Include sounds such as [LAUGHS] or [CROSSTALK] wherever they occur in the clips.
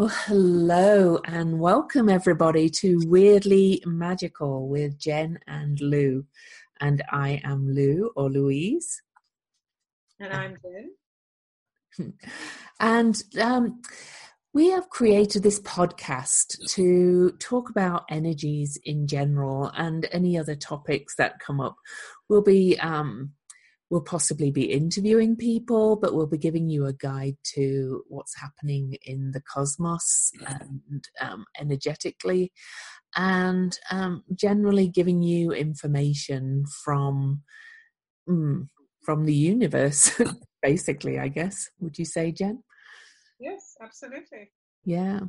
Well, hello and welcome everybody to Weirdly Magical with Jen and Lou. And I am Lou or Louise. And I'm Jen. [LAUGHS] and um, we have created this podcast to talk about energies in general and any other topics that come up. We'll be um, we'll possibly be interviewing people, but we'll be giving you a guide to what's happening in the cosmos and um, energetically, and um, generally giving you information from mm, from the universe. [LAUGHS] basically, I guess. Would you say, Jen? Yes, absolutely. Yeah.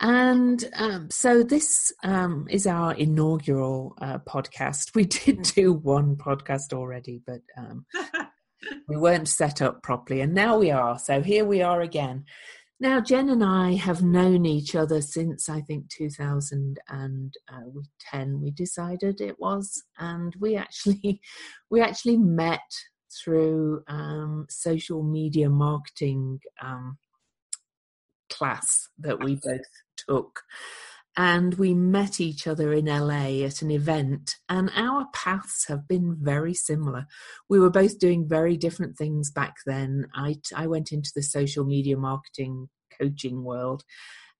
And um, so this um, is our inaugural uh, podcast. We did mm. do one podcast already, but um, [LAUGHS] we weren't set up properly. And now we are. So here we are again. Now, Jen and I have known each other since I think 2010. We decided it was, and we actually [LAUGHS] we actually met through um, social media marketing um, class that we both took. And we met each other in LA at an event, and our paths have been very similar. We were both doing very different things back then. I, I went into the social media marketing coaching world.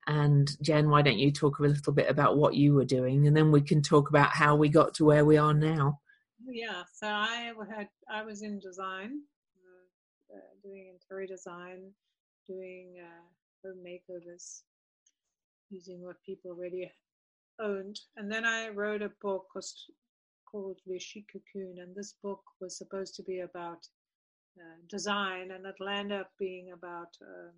And Jen, why don't you talk a little bit about what you were doing, and then we can talk about how we got to where we are now. Yeah, so I had I was in design, uh, uh, doing interior design, doing uh, home makeovers using what people already owned. And then I wrote a book called Cocoon, and this book was supposed to be about uh, design, and it landed up being about um,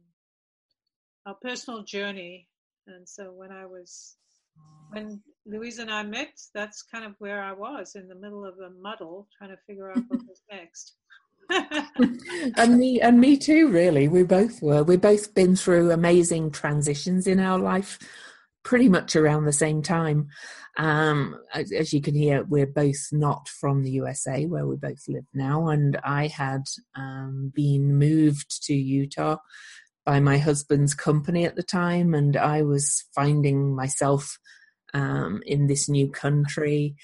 our personal journey. And so when I was, when Louise and I met, that's kind of where I was in the middle of a muddle, trying to figure out what was [LAUGHS] next. [LAUGHS] and me and me too really. We both were. We both been through amazing transitions in our life pretty much around the same time. Um, as, as, you can hear we're both not from the usa where we both live now and i had um, been moved to utah by my husband's company at the time and i was finding myself um, in this new country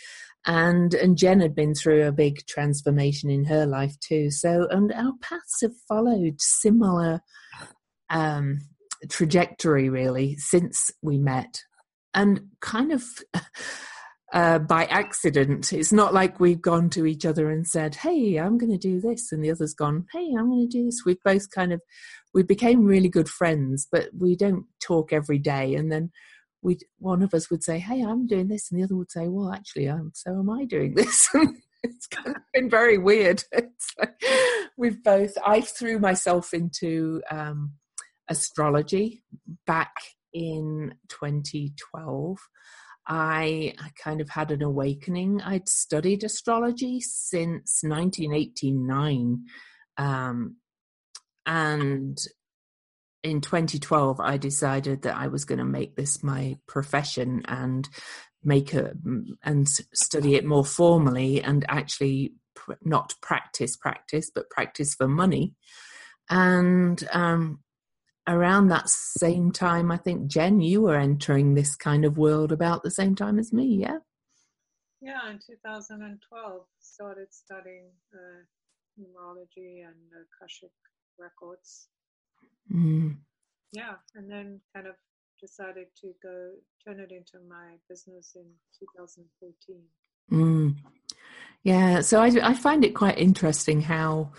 and and Jen had been through a big transformation in her life too. So and our paths have followed similar um, trajectory really since we met, and kind of. [LAUGHS] Uh, by accident. It's not like we've gone to each other and said, "Hey, I'm going to do this," and the other's gone, "Hey, I'm going to do this." We've both kind of we became really good friends, but we don't talk every day. And then we one of us would say, "Hey, I'm doing this," and the other would say, "Well, actually, I'm so am I doing [LAUGHS] this." it's kind of been very weird. [LAUGHS] Like we've both. I threw myself into um, astrology back in 2012. I, I kind of had an awakening. I'd studied astrology since 1989. Um, and in 2012 i decided that i was going to make this my profession and make a and study it more formally and actually not practice practice but practice for money. And um, around that same time i think jen you were entering this kind of world about the same time as me yeah? Yeah in 2012 started studying uh, numerology and akashic records Mm. Yeah, and then kind of decided to go turn it into my business in 2014. Mm. Yeah, so I, I find it quite interesting how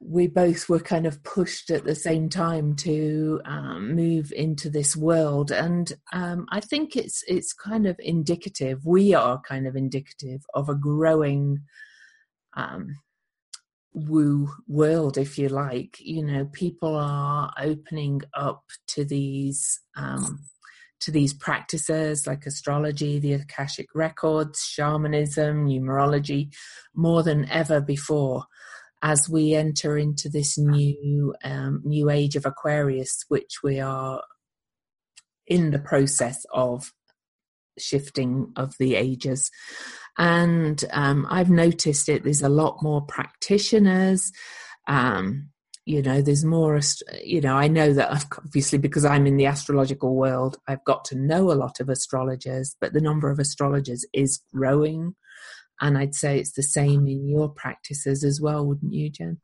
we both were kind of pushed at the same time to um, move into this world, and um, I think it's it's kind of indicative. We are kind of indicative of a growing um, woo world, if you like. You know, people are opening up to these um, to these practices like astrology, the Akashic records, shamanism, numerology, more than ever before. As we enter into this new um, new age of Aquarius, which we are in the process of shifting of the ages and um, I've noticed it. There's a lot more practitioners. Um, you know there's more you know i know that obviously because i'm in the astrological world i've got to know a lot of astrologers but the number of astrologers is growing and i'd say it's the same in your practices as well wouldn't you jen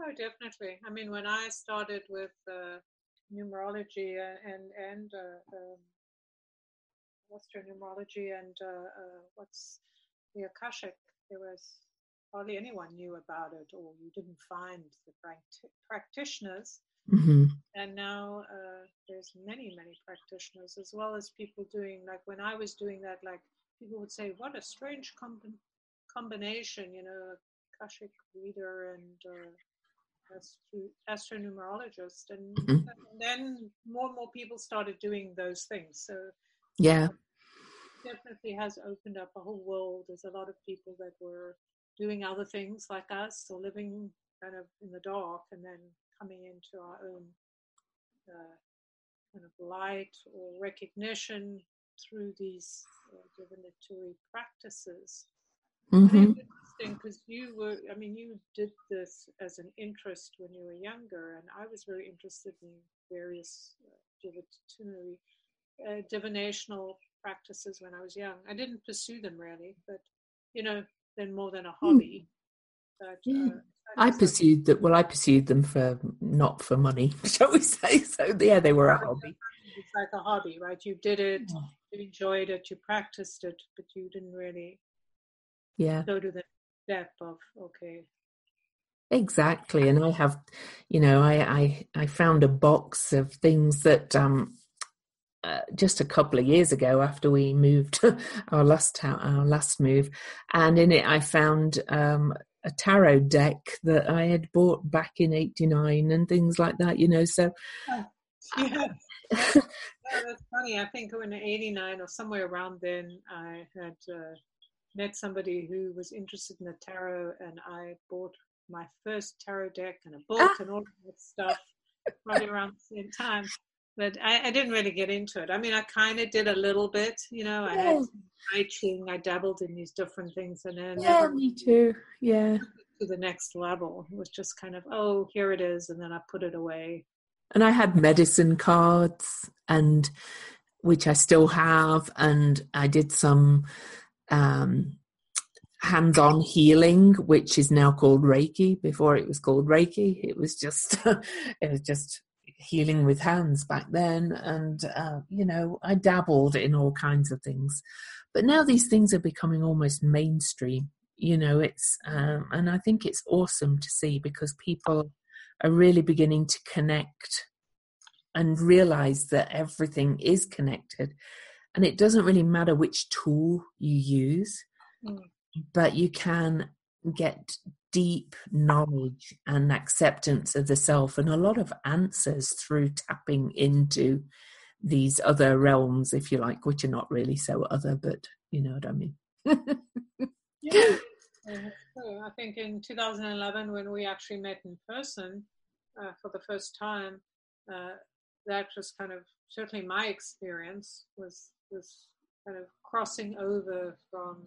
oh definitely i mean when i started with uh, numerology and and uh, um, astronumerology and uh, uh, what's the akashic there was hardly anyone knew about it or you didn't find the practitioners. Mm-hmm. And now uh, there's many, many practitioners, as well as people doing, like when I was doing that, like people would say, what a strange com- combination, you know, Akashic reader and uh, astro- astronumerologist. And, mm-hmm. and then more and more people started doing those things. So, yeah. Definitely has opened up a whole world. There's a lot of people that were doing other things like us or living kind of in the dark and then coming into our own uh, kind of light or recognition through these uh, divinatory practices. Mm-hmm. interesting because you were, I mean, you did this as an interest when you were younger, and I was very interested in various uh, divinatory, uh, divinational practices when I was young. I didn't pursue them really, but you know, than more than a hmm. hobby. But, yeah. Uh, I pursued that. Well, I pursued them for not for money, [LAUGHS] shall we say? So yeah, they were a hobby. It's like a hobby, right? You did it, you enjoyed it, you practiced it, but you didn't really, yeah, go to the depth of okay. Exactly, and I have, you know, I I I found a box of things that um uh, just a couple of years ago after we moved [LAUGHS] our last our last move and in it i found um, a tarot deck that i had bought back in 89 and things like that you know so oh, yeah. yeah, [LAUGHS] that's funny i think in 89 or somewhere around then i had uh, met somebody who was interested in the tarot and i bought my first tarot deck and a book ah. and all that stuff right around the same time but I, I, didn't really get into it. I mean, I kind of did a little bit, you know. I had writing, I dabbled in these different things, and then yeah, me too. Yeah, to the next level. It was just kind of, oh, here it is, and then I put it away. And I had medicine cards, and which I still have, and I did some um, hands-on healing, which is now called Reiki. Before it was called Reiki, it was just [LAUGHS] it was just healing with hands back then, and uh, you know, I dabbled in all kinds of things. But now these things are becoming almost mainstream. You know, it's um, and I think it's awesome to see because people are really beginning to connect and realize that everything is connected, and it doesn't really matter which tool you use, mm. but you can get deep knowledge and acceptance of the self and a lot of answers through tapping into these other realms if you like which are not really so other but you know what i mean. [LAUGHS] Yeah i think in 2011 when we actually met in person uh, for the first time uh, that was kind of certainly my experience was was kind of crossing over from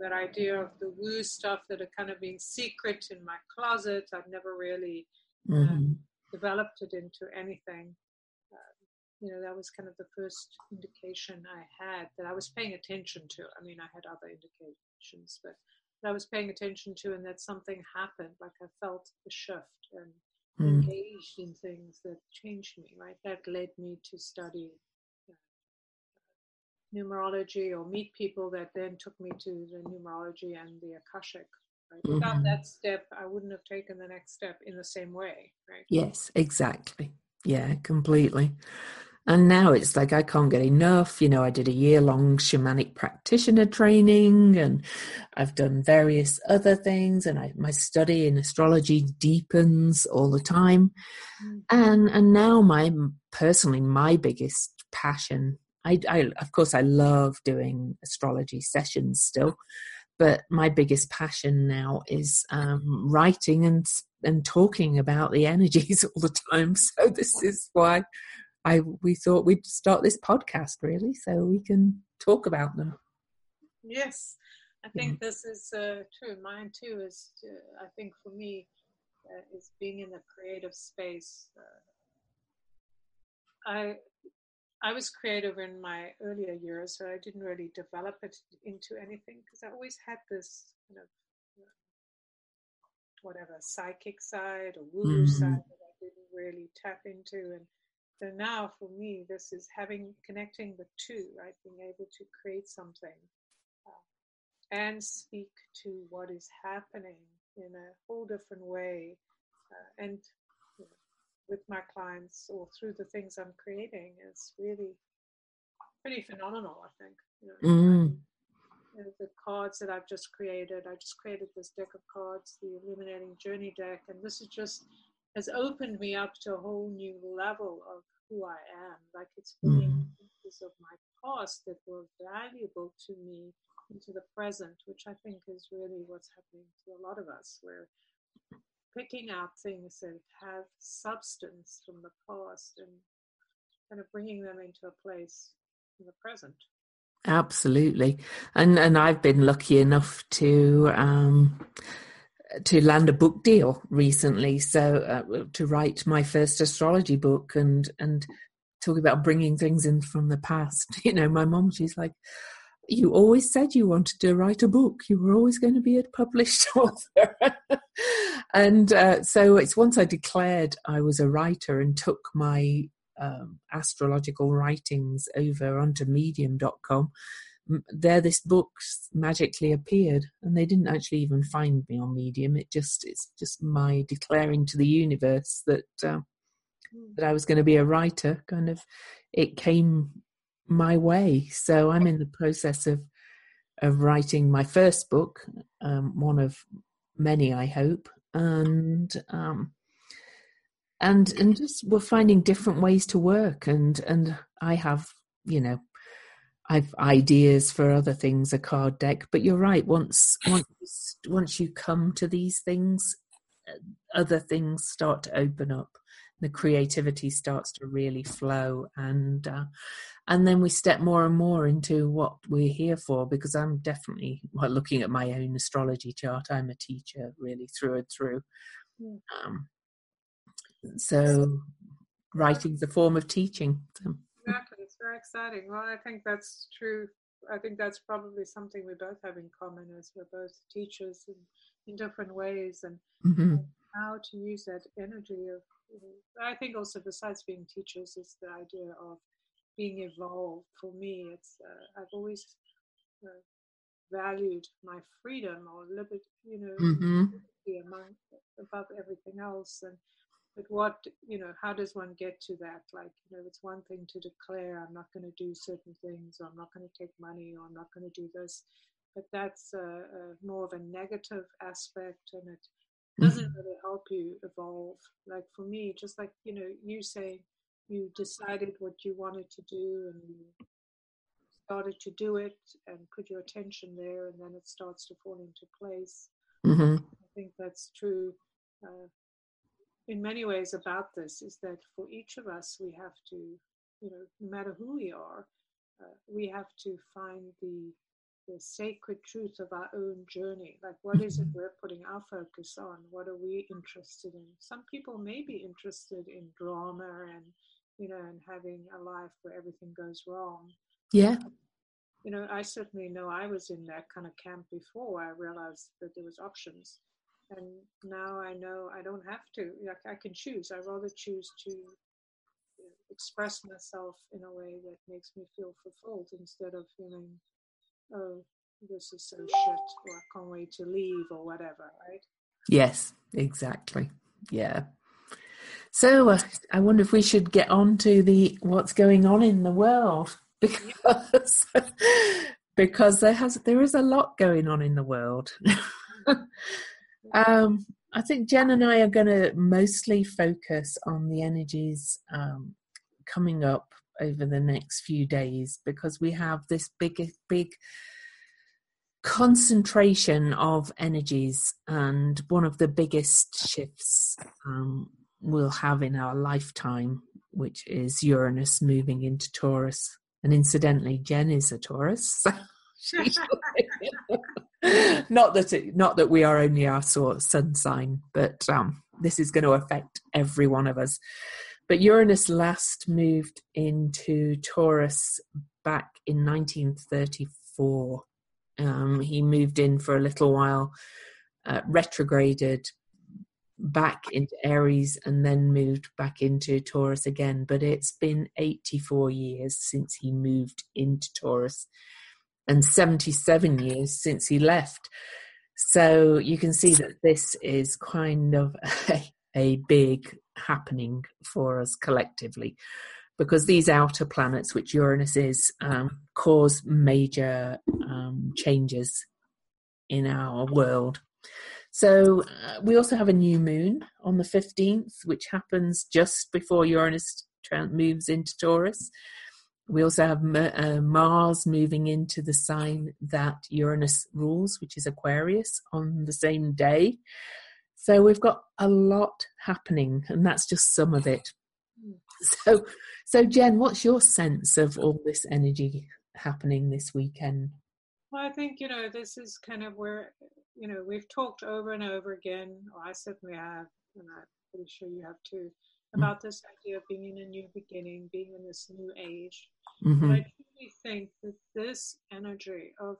that idea of the woo stuff that had kind of been secret in my closet. I've never really uh, mm-hmm. developed it into anything. Uh, you know, that was kind of the first indication I had that I was paying attention to. I mean, I had other indications, but I was paying attention to, and that something happened. Like I felt a shift and mm. engaged in things that changed me. Right, that led me to study numerology or meet people that then took me to the numerology and the Akashic. Right? Mm-hmm. Without that step, I wouldn't have taken the next step in the same way, right? Yes, exactly. Yeah, completely. And now it's like I can't get enough. You know, I did a year long shamanic practitioner training and I've done various other things and I, my study in astrology deepens all the time. Mm-hmm. And and now my personally my biggest passion I, I, of course, I love doing astrology sessions still, but my biggest passion now is um, writing and and talking about the energies [LAUGHS] all the time. So this is why I we thought we'd start this podcast really, so we can talk about them. Yes, I think yeah. this is uh, true. Mine too is. Uh, I think for me, uh, is being in the creative space. Uh, I I was creative in my earlier years, so I didn't really develop it into anything because I always had this kind of whatever psychic side or woo mm-hmm. side that I didn't really tap into. And so now for me, this is having connecting the two, right? Being able to create something uh, and speak to what is happening in a whole different way. Uh, and with my clients or through the things I'm creating is really pretty phenomenal, I think. You know, mm the cards that I've just created. I just created this deck of cards, the Illuminating Journey deck, and this is just has opened me up to a whole new level of who I am. Like it's bringing mm. pieces of my past that were valuable to me into the present, which I think is really what's happening to a lot of us. We're picking out things that have substance from the past and kind of bringing them into a place in the present. Absolutely, and and I've been lucky enough to um, to land a book deal recently, so uh, to write my first astrology book and and talk about bringing things in from the past. [LAUGHS] You know, my mom, she's like, "You always said you wanted to write a book. You were always going to be a published [LAUGHS] author." and uh, so it's once I declared I was a writer and took my um, astrological writings over onto medium.com there this book magically appeared and they didn't actually even find me on medium it just it's just my declaring to the universe that uh, that i was going to be a writer kind of it came my way. So i'm in the process of of writing my first book um, one of many i hope and um, and and just we're finding different ways to work and and i have you know i've ideas for other things a card deck. But you're right once once once you come to these things uh, other things start to open up the creativity starts to really flow and uh, and then we step more and more into what we're here for because i'm definitely well looking at my own astrology chart i'm a teacher really through and through hmm. um, so writing's a form of teaching. Exactly, it's very exciting. Well, I think that's true. I think that's probably something we both have in common as we're both teachers in, in different ways and, mm-hmm. how to use that energy of I think also besides being teachers is the idea of being evolved. For me, it's uh, I've always uh, valued my freedom or liberty, you know, mm-hmm. among above everything else, and but what you know how does one get to that like you know it's one thing to declare i'm not going to do certain things or i'm not going to take money or i'm not going to do this but that's a, a more of a negative aspect and it doesn't mm-hmm. really help you evolve like for me just like you know you say you decided what you wanted to do and you started to do it and put your attention there and then it starts to fall into place mm-hmm. i think that's true uh, in many ways about this is that for each of us, we have to, you know, no matter who we are, uh, we have to find the the sacred truth of our own journey. Like, what is it mm-hmm. we're putting our focus on? What are we interested in? Some people may be interested in drama and, you know, and having a life where everything goes wrong. Yeah. You know, I certainly know I was in that kind of camp before I realized that there was options and now I know I don't have to. Like I can choose. I rather choose to express myself in a way that makes me feel fulfilled instead of feeling, oh, this is so shit, or I can't wait to leave, or whatever. Right? Yes, exactly. Yeah. So uh, I wonder if we should get on to the what's going on in the world [LAUGHS] because because there has there is a lot going on in the world. [LAUGHS] Um, I think Jen and I are going to mostly focus on the energies um, coming up over the next few days because we have this big, big concentration of energies, and one of the biggest shifts um, we'll have in our lifetime, which is Uranus moving into Taurus. And incidentally, Jen is a Taurus. [LAUGHS] not that it, not that we are only our sort of sun sign, but um, this is going to affect every one of us. But Uranus last moved into Taurus back in 1934. Um, he moved in for a little while, uh, retrograded back into Aries, and then moved back into Taurus again. But it's been 84 years since he moved into Taurus and 77 years since he left. So you can see that this is kind of [LAUGHS] a, a big happening for us collectively because these outer planets, which Uranus is, um, cause major um, changes in our world. So uh, we also have a new moon on the 15th, which happens just before Uranus moves into Taurus. We also have uh, Mars moving into the sign that Uranus rules, which is Aquarius, on the same day. So we've got a lot happening, and that's just some of it. So, so Jen, what's your sense of all this energy happening this weekend? Well, I think you know this is kind of where you know we've talked over and over again. Or I certainly have, and I'm pretty sure you have too Mm. about this idea of being in a new beginning, being in this new age. Mm-hmm. I truly think that this energy of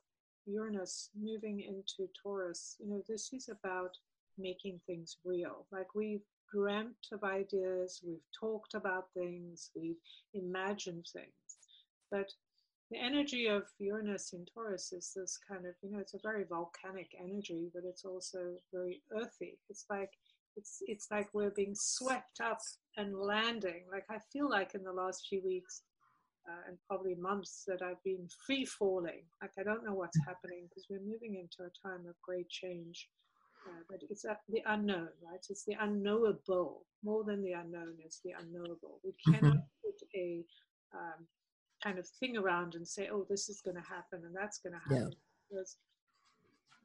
Uranus moving into Taurus, you know, this is about making things real. Like we've dreamt of ideas, we've talked about things, we've imagined things. But the energy of Uranus in Taurus is this kind of, you know, it's a very volcanic energy, but it's also very earthy. It's like it's it's like we're being swept up and landing. Like I feel like in the last few weeks uh, and probably months that I've been free falling. Like I don't know what's happening because we're moving into a time of great change. Uh, but it's uh, the unknown, right? It's the unknowable. More than the unknown, it's the unknowable. We mm-hmm. cannot mm-hmm. put a um, kind of thing around and say, "Oh, this is going to happen and that's going to happen." Yeah. Because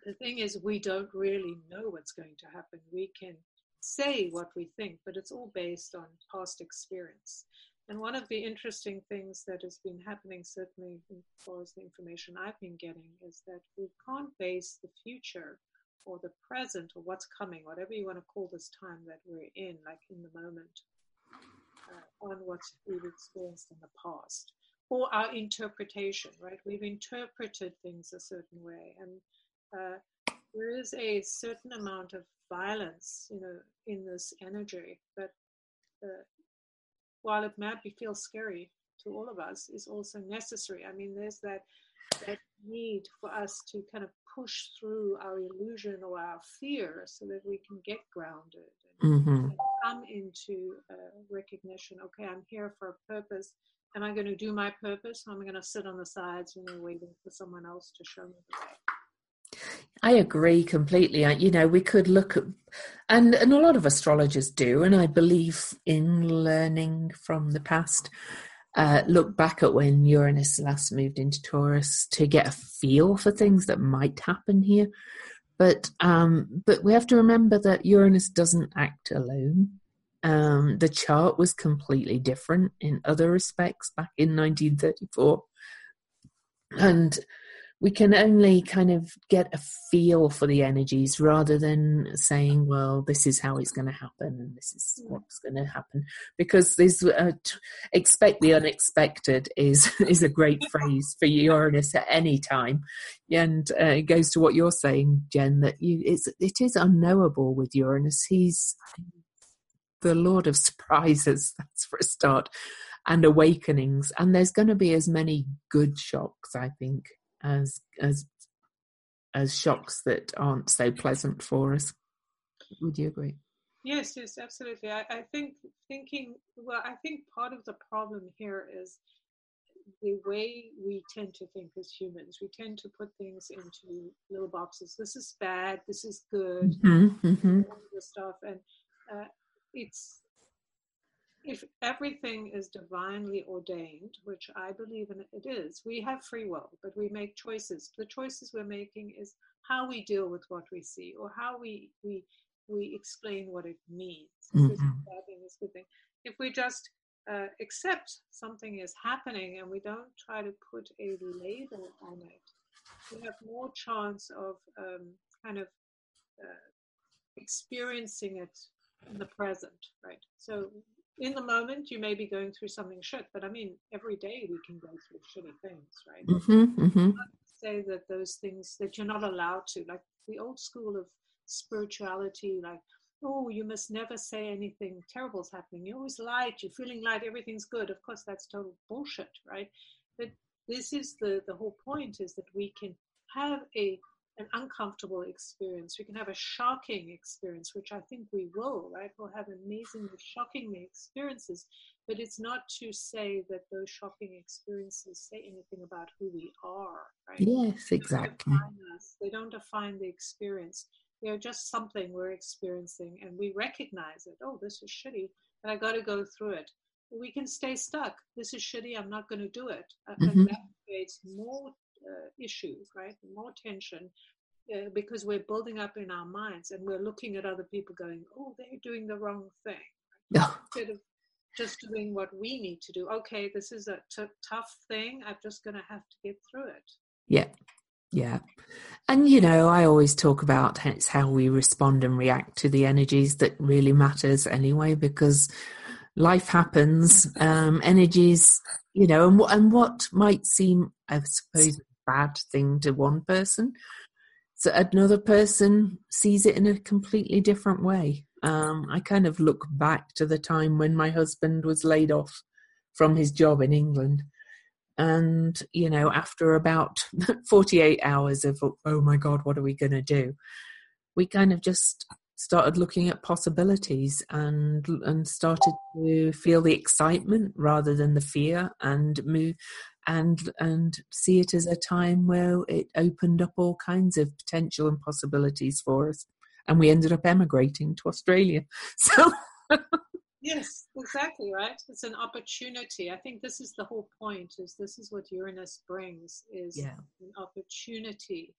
the thing is, we don't really know what's going to happen. We can say what we think, but it's all based on past experience. And one of the interesting things that has been happening, certainly as far as the information I've been getting, is that we can't base the future or the present or what's coming, whatever you want to call this time that we're in, like in the moment, uh, on what we've experienced in the past or our interpretation, right? We've interpreted things a certain way. And uh, there is a certain amount of violence, you know, in this energy. But uh, while it might be feel scary to all of us, is also necessary. I mean, there's that that need for us to kind of push through our illusion or our fear so that we can get grounded and, mm-hmm. and come into uh, recognition. Okay, I'm here for a purpose. Am I going to do my purpose? Or am I going to sit on the sides, you know, waiting for someone else to show me the way? I agree completely. You know, we could look at, and and a lot of astrologers do, and I believe in learning from the past. Uh, look back at when Uranus last moved into Taurus to get a feel for things that might happen here. But um, but we have to remember that Uranus doesn't act alone. Um, the chart was completely different in other respects back in 1934, and we can only kind of get a feel for the energies rather than saying, well, this is how it's going to happen and this is what's going to happen. Because this uh, t- expect the unexpected is [LAUGHS] is a great [LAUGHS] phrase for Uranus at any time, and uh, it goes to what you're saying, Jen, that you it's it is unknowable with Uranus. He's the Lord of surprises. [LAUGHS] That's for a start. And awakenings, and there's going to be as many good shocks, I think, as as as shocks that aren't so pleasant for us. Would you agree? Yes, yes, absolutely. I, I think thinking well, I think part of the problem here is the way we tend to think as humans. We tend to put things into little boxes. This is bad. This is good. Mm-hmm, mm-hmm. stuff, and uh, it's if everything is divinely ordained, which I believe in it is, we have free will, but we make choices. The choices we're making is how we deal with what we see or how we we we explain what it means. Mm-hmm. This this good thing. If we just uh, accept something is happening and we don't try to put a label on it, we have more chance of um, kind of uh, experiencing it in the present, right? So in the moment, you may be going through something shit, but I mean, every day we can go through shitty things, right? Mm-hmm, mm-hmm. Say that those things that you're not allowed to, like the old school of spirituality, like, oh, you must never say anything terrible's happening. You're always light, you're feeling light, everything's good. Of course, that's total bullshit, right? But this is the, the whole point is that we can have a an uncomfortable experience. We can have a shocking experience, which I think we will, right? We'll have amazingly shocking experiences, but it's not to say that those shocking experiences say anything about who we are, right? Yes, exactly. They don't define the experience. They're just something we're experiencing, and we recognize it. Oh, this is shitty, and I got to go through it. We can stay stuck. This is shitty. I'm not going to do it, mm-hmm. and that creates more uh, issue, right? More tension uh, because we're building up in our minds and we're looking at other people going, oh, they're doing the wrong thing. [LAUGHS] Instead of just doing what we need to do. Okay, this is a t- tough thing. I'm just going to have to get through it. Yeah. Yeah. And, you know, I always talk about it's how we respond and react to the energies that really matters anyway, because life happens, um, energies, you know, and, and what might seem, I suppose, bad thing to one person. So another person sees it in a completely different way. Um, I kind of look back to the time when my husband was laid off from his job in England. And, you know, after about [LAUGHS] 48 hours of, oh my God, what are we going to do? We kind of just started looking at possibilities and and started to feel the excitement rather than the fear and move and and see it as a time where it opened up all kinds of potential and possibilities for us. And we ended up emigrating to australia. [LAUGHS] So yes exactly right? It's an opportunity. I think this is the whole point is this is what uranus brings is yeah. an opportunity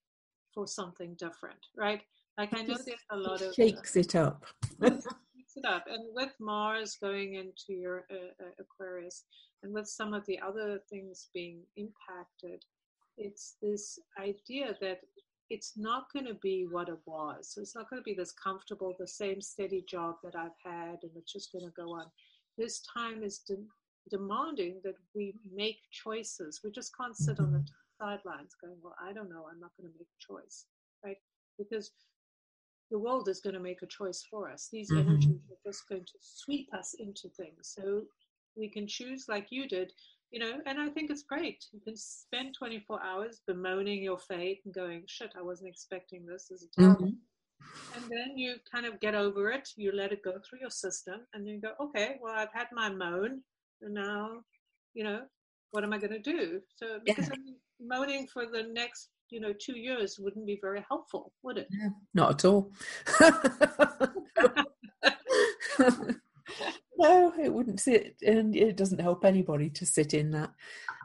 for something different right? Like i know there's a lot of shakes uh, it up. [LAUGHS] Shakes it up. And with mars going into your uh, uh, aquarius and with some of the other things being impacted, it's this idea that it's not going to be what it was. So it's not going to be this comfortable, the same steady job that I've had, and it's just going to go on. This time is de- demanding that we make choices. We just can't sit on the mm-hmm. sidelines going, Well, I don't know, I'm not going to make a choice, right? Because the world is going to make a choice for us. These mm-hmm. energies are just going to sweep us into things. So we can choose like you did you know and i think it's great. You can spend 24 hours bemoaning your fate and going shit i wasn't expecting this is terrible mm-hmm. and then you kind of get over it you let it go through your system and then you go okay well i've had my moan and now you know what am i going to do? So because yeah. i'm moaning for the next you know two years wouldn't be very helpful would it? Yeah, not at all [LAUGHS] [LAUGHS] no, it wouldn't sit, and it doesn't help anybody to sit in that.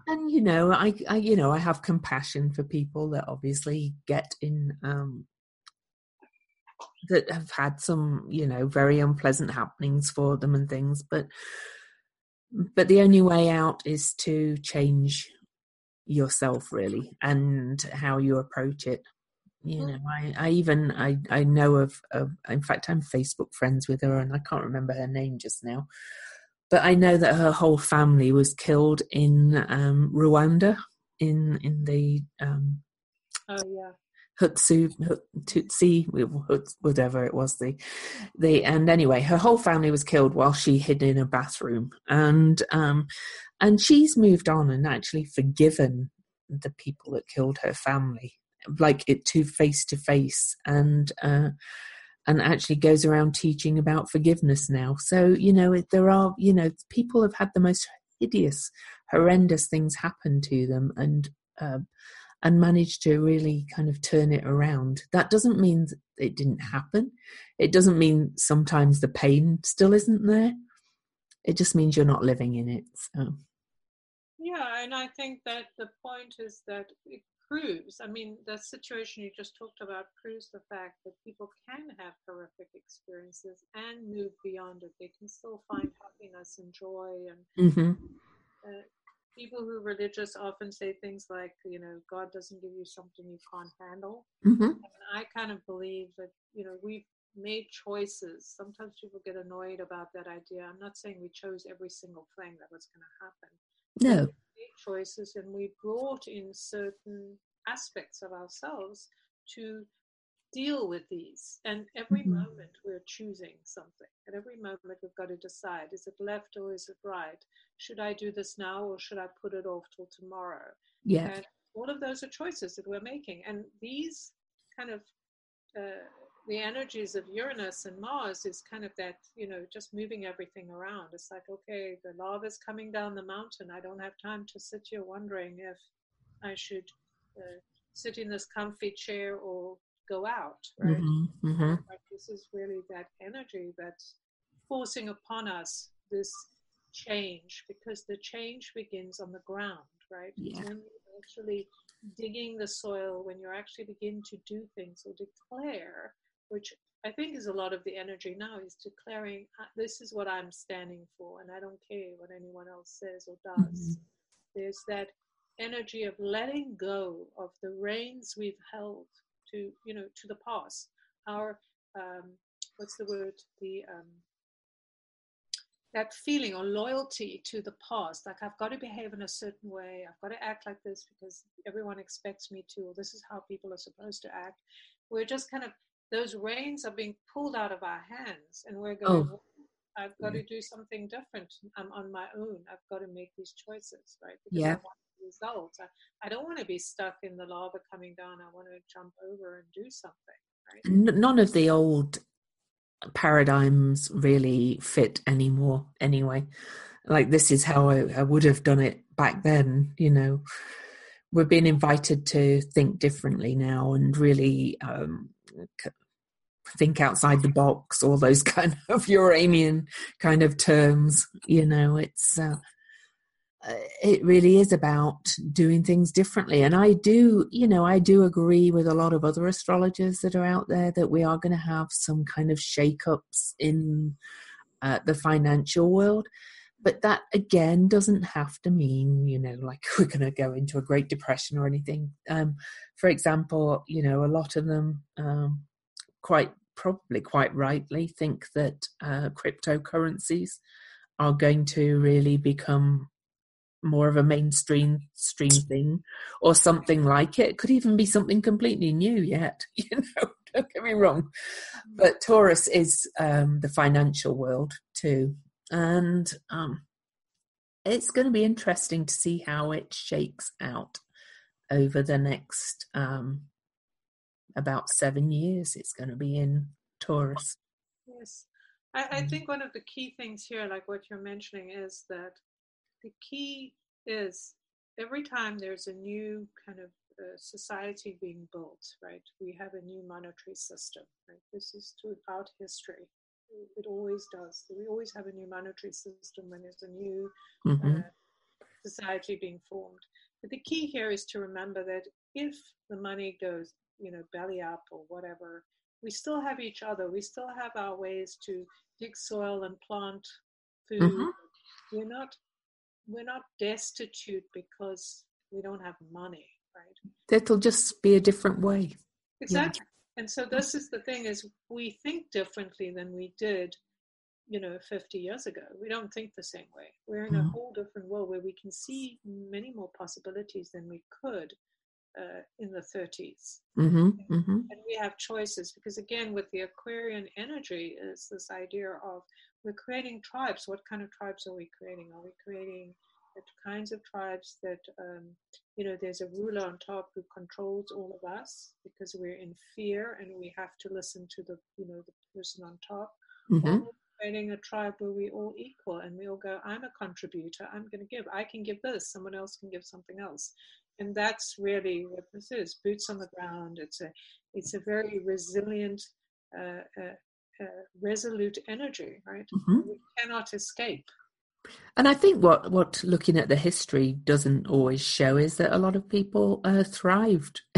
And you know, I, I you know, I have compassion for people that obviously get in um, that have had some, you know, very unpleasant happenings for them and things, but but the only way out is to change yourself really and how you approach it you know i, I even I, I know of, of in fact i'm facebook friends with her and i can't remember her name just now but i know that her whole family was killed in um, rwanda in in the um, oh yeah. Hutsu, Tutsi, whatever it was, the, the, and anyway, her whole family was killed while she hid in a bathroom, and um, and she's moved on and actually forgiven the people that killed her family, like it to face to face and uh, and actually goes around teaching about forgiveness now. So you know there are you know people have had the most hideous, horrendous things happen to them and. Uh, and managed to really kind of turn it around. That doesn't mean it didn't happen. It doesn't mean sometimes the pain still isn't there. It just means you're not living in it. So. Yeah, and I think that the point is that it proves, I mean, the situation you just talked about proves the fact that people can have horrific experiences and move beyond it. They can still find happiness and joy. And mm-hmm. uh, people who are religious often say things like, you know, God doesn't give you something you can't handle. Mm-hmm. I kind of believe that, you know, we've made choices. Sometimes people get annoyed about that idea. I'm not saying we chose every single thing that was going to happen. No. Choices and we brought in certain aspects of ourselves to deal with these. And every mm-hmm. moment we're choosing something. At every moment we've got to decide is it left or is it right? Should I do this now or should I put it off till tomorrow? Yeah. And all of those are choices that we're making. And these kind of uh, the energies of Uranus and Mars is kind of that, you know, just moving everything around. It's like, okay, the lava is coming down the mountain. I don't have time to sit here wondering if I should uh, sit in this comfy chair or go out, right? Mm-hmm, mm-hmm. Like this is really that energy that's forcing upon us this change because the change begins on the ground, right? Yeah. When you're actually digging the soil, when you actually begin to do things or declare, which I think is a lot of the energy now, is declaring, uh, this is what I'm standing for, and I don't care what anyone else says or does. Mm-hmm. There's that energy of letting go of the reins we've held to you know to the past. Our um, what's the word? The um, that feeling or loyalty to the past. Like i've got to behave in a certain way. I've got to act like this because everyone expects me to or this is how people are supposed to act. We're just kind of those reins are being pulled out of our hands and we're going oh. i've got to do something different i'm on my own i've got to make these choices right because yeah result. I, I don't want to be stuck in the lava coming down. I want to jump over and do something. Right? None of the old paradigms really fit anymore, anyway. Like, this is how I, I would have done it back then, you know. We're being invited to think differently now and really um, think outside the box, all those [LAUGHS] kind of Uranian kind of terms. You know, it's uh, uh, it really is about doing things differently. And I do, you know, I do agree with a lot of other astrologers that are out there that we are going to have some kind of shake-ups in uh, the financial world. But that again doesn't have to mean, you know, like [LAUGHS] we're going to go into a Great Depression or anything. Um, for example, you know, a lot of them um, quite probably quite rightly think that uh, cryptocurrencies are going to really become more of a mainstream stream thing or something like it. it could even be something completely new yet [LAUGHS] you know don't get me wrong but taurus is um, the financial world too and um, it's going to be interesting to see how it shakes out over the next um, about seven years it's going to be in taurus yes I, I mm. think one of the key things here like what you're mentioning is that the key is every time there's a new kind of uh, society being built, right? We have a new monetary system, right? This is throughout history. It always does. We always have a new monetary system when there's a new mm-hmm. uh, society being formed. But the key here is to remember that if the money goes, you know, belly up or whatever, we still have each other. We still have our ways to dig soil and plant food. Mm-hmm. We're not we're not destitute because we don't have money, right? That'll just be a different way. Exactly. And so this is the thing is we think differently than we did, you know, 50 years ago. We don't think the same way. We're in mm-hmm. a whole different world where we can see many more possibilities than we could uh, in the 30s. Mm-hmm, mm-hmm. And we have choices because, again, with the Aquarian energy, is this idea of we're creating tribes. What kind of tribes are we creating? Are we creating the kinds of tribes that, um, you know, there's a ruler on top who controls all of us because we're in fear and we have to listen to the, you know, the person on top? Mm-hmm. creating a tribe where we all equal and we all go, I'm a contributor, I'm going to give. I can give this, someone else can give something else. And that's really what this is boots on the ground. It's a, it's a very resilient, uh, uh, uh, resolute energy, right? Mm-hmm. We cannot escape. And I think what what looking at the history doesn't always show is that a lot of people uh, thrived [LAUGHS]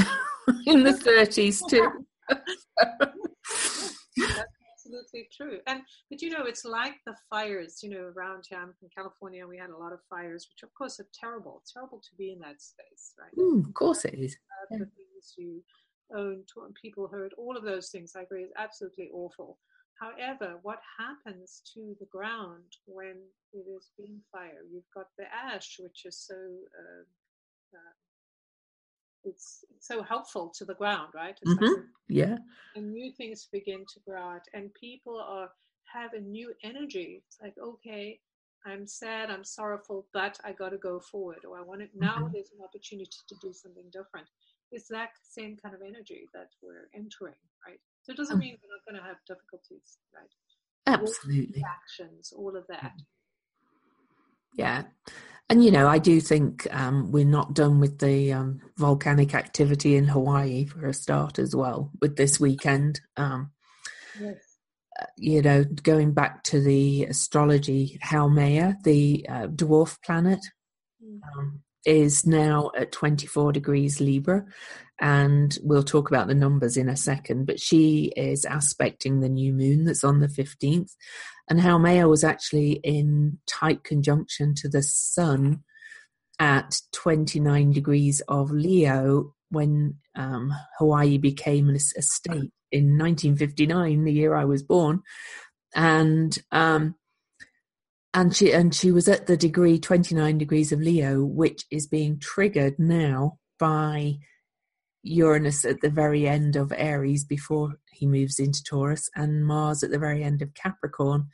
in the 30s [LAUGHS] too. That's absolutely true. And but you know, it's like the fires. You know, around here, I'm from California. We had a lot of fires, which of course are terrible. It's terrible to be in that space, right? Mm, of course, it is. Uh, yeah. things you own people hurt, all of those things I agree is absolutely awful. However, what happens to the ground when it is being fire? You've got the ash, which is so uh, uh, it's so helpful to the ground, right? Mm-hmm. Yeah. And new things begin to grow out, and people are have a new energy. It's like, okay, I'm sad, I'm sorrowful, but I got to go forward, or I want it now. Mm-hmm. There's an opportunity to do something different. It's that same kind of energy that we're entering, right? So it doesn't mean we're not going to have difficulties, right? Absolutely. All actions, all of that. Yeah. And, you know, I do think um, we're not done with the um, volcanic activity in Hawaii for a start as well with this weekend. Um, yes you know, going back to the astrology, Haumea, the uh, dwarf planet, mm. Is now at 24 degrees Libra. And we'll talk about the numbers in a second, but she is aspecting the new moon that's on the 15th. And Haumea was actually in tight conjunction to the sun at 29 degrees of Leo when um, Hawaii became a state in 1959, the year I was born, and um, and she and she was at the degree 29 degrees of Leo, which is being triggered now by Uranus at the very end of Aries before he moves into Taurus, and Mars at the very end of Capricorn.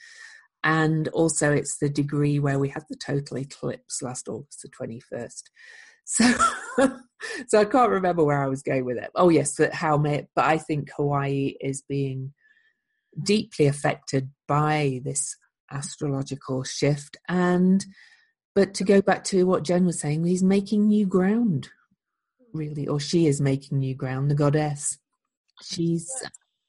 And also, it's the degree where we had the total eclipse last August the 21st. So, [LAUGHS] so I can't remember where I was going with it. Oh yes, but Haumea but I think Hawaii is being deeply affected by this astrological shift and but to go back to what Jen was saying, he's making new ground, really, or she is making new ground, the goddess. She's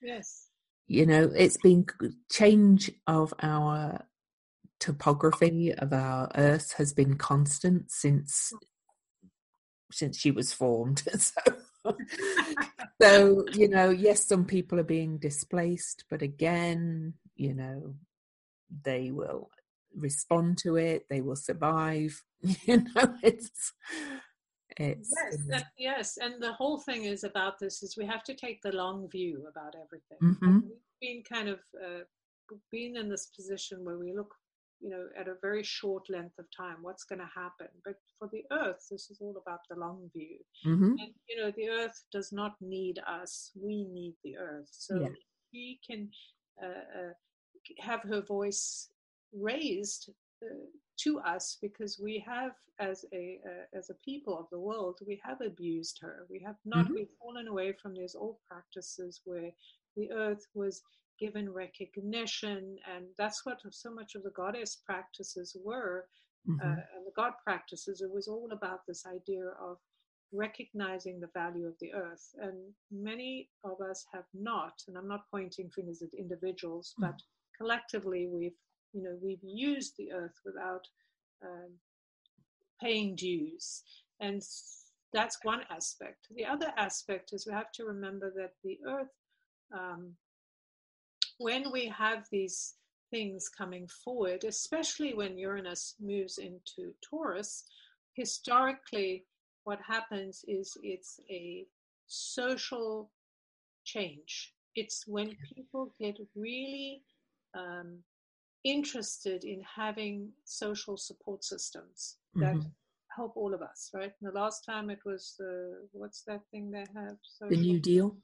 yes. You know, it's been change of our topography of our earth has been constant since since she was formed. [LAUGHS] so, so, you know, yes, some people are being displaced, but again, you know, they will respond to it, they will survive. [LAUGHS] You know, it's it's yes, that, yes, and the whole thing is about this is we have to take the long view about everything. Mm-hmm. We've been kind of uh, been in this position where we look you know, at a very short length of time, what's going to happen. But for the earth, this is all about the long view. Mm-hmm. And, you know, the earth does not need us, we need the earth. So yeah. we can uh, uh, have her voice raised uh, to us because we have as a uh, as a people of the world we have abused her we have not mm-hmm. we've fallen away from these old practices where the earth was given recognition and that's what so much of the goddess practices were mm-hmm. uh, and the god practices it was all about this idea of recognizing the value of the earth and many of us have not and i'm not pointing fingers at individuals mm-hmm. but collectively we've you know we've used the earth without um, paying dues. And that's one aspect. The other aspect is we have to remember that the earth um, when we have these things coming forward, especially when Uranus moves into Taurus, historically, what happens is it's a social change. It's when people get really um, interested in having social support systems that mm-hmm. help all of us, right? And the last time it was the, what's that thing they have? Social the New Deal.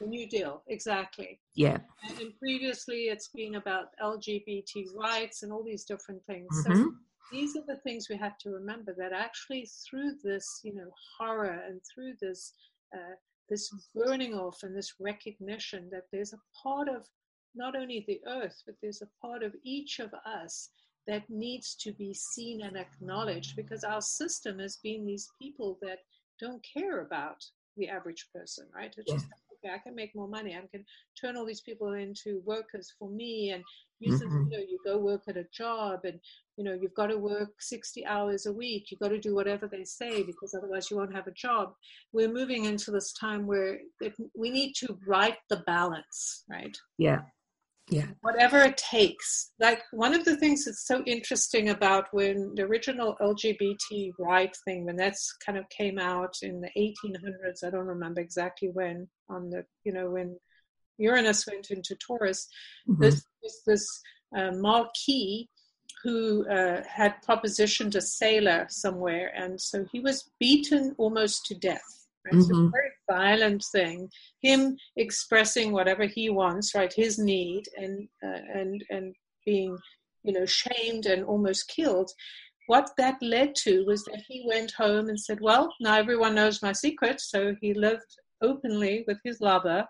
The New Deal, exactly. Yeah. And, and previously it's been about LGBT rights and all these different things. Mm-hmm. So these are the things we have to remember that actually through this, you know, horror and through this, uh, this burning off and this recognition that there's a part of not only the earth, but there's a part of each of us that needs to be seen and acknowledged because our system has been these people that don't care about the average person, right? It's yeah. just okay, I can make more money. I can turn all these people into workers for me and use mm-hmm. them, you know, you go work at a job and, you know, you've got to work 60 hours a week. You've got to do whatever they say because otherwise you won't have a job. We're moving into this time where it, we need to right the balance, right? Yeah. Yeah. Whatever it takes. Like one of the things that's so interesting about when the original LGBT right thing, when that's kind of came out in the 1800s, I don't remember exactly when, on the, you know, when Uranus went into Taurus, mm-hmm. this, this, this uh, Marquis who uh, had propositioned a sailor somewhere, and so he was beaten almost to death. Right? Mm-hmm. So very violent thing. Him expressing whatever he wants, right? His need, and uh, and and being, you know, shamed and almost killed. What that led to was that he went home and said, "Well, now everyone knows my secret." So he lived openly with his lover,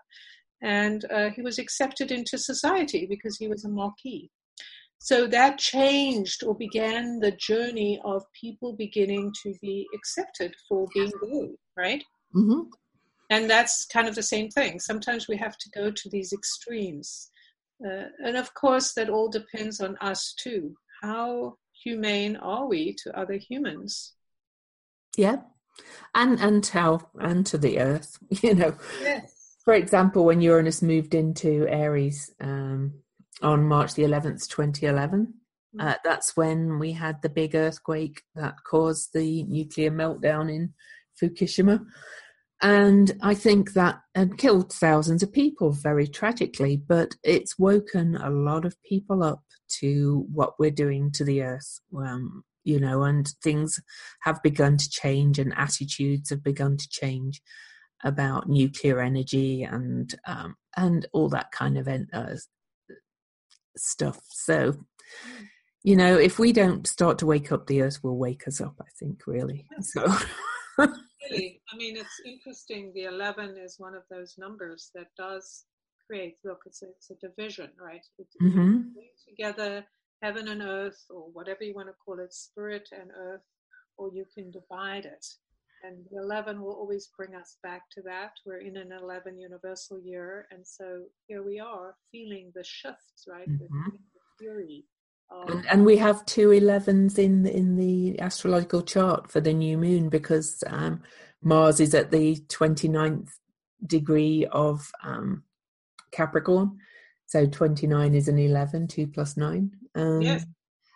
and uh, he was accepted into society because he was a marquis. So that changed or began the journey of people beginning to be accepted for being gay, right? Mm-hmm. And that's kind of the same thing. Sometimes we have to go to these extremes. Uh, and of course, that all depends on us too. How humane are we to other humans? Yeah. And and how and to the earth, [LAUGHS] you know. Yes. For example, when Uranus moved into Aries, um, on March the 11th, 2011. Mm. Uh, that's when we had the big earthquake that caused the nuclear meltdown in Fukushima. And I think that had killed thousands of people very tragically, but it's woken a lot of people up to what we're doing to the earth. Um, you know, and things have begun to change, and attitudes have begun to change about nuclear energy and um, and all that kind of uh, stuff. So, you know, if we don't start to wake up, the earth will wake us up, I think, really. So. Really, I mean, it's interesting. The 11 is one of those numbers that does create, look, it's a, it's a division, right? It's mm-hmm. together heaven and earth, or whatever you want to call it, spirit and earth, or you can divide it. And the 11 will always bring us back to that. We're in an 11 universal year. And so here we are feeling the shifts, right? Mm-hmm. The fury. And, and, we have two 11s in, in the astrological chart for the new moon because um, Mars is at the 29th degree of um, Capricorn. So 29 is an 11, 2 plus 9. Um, yes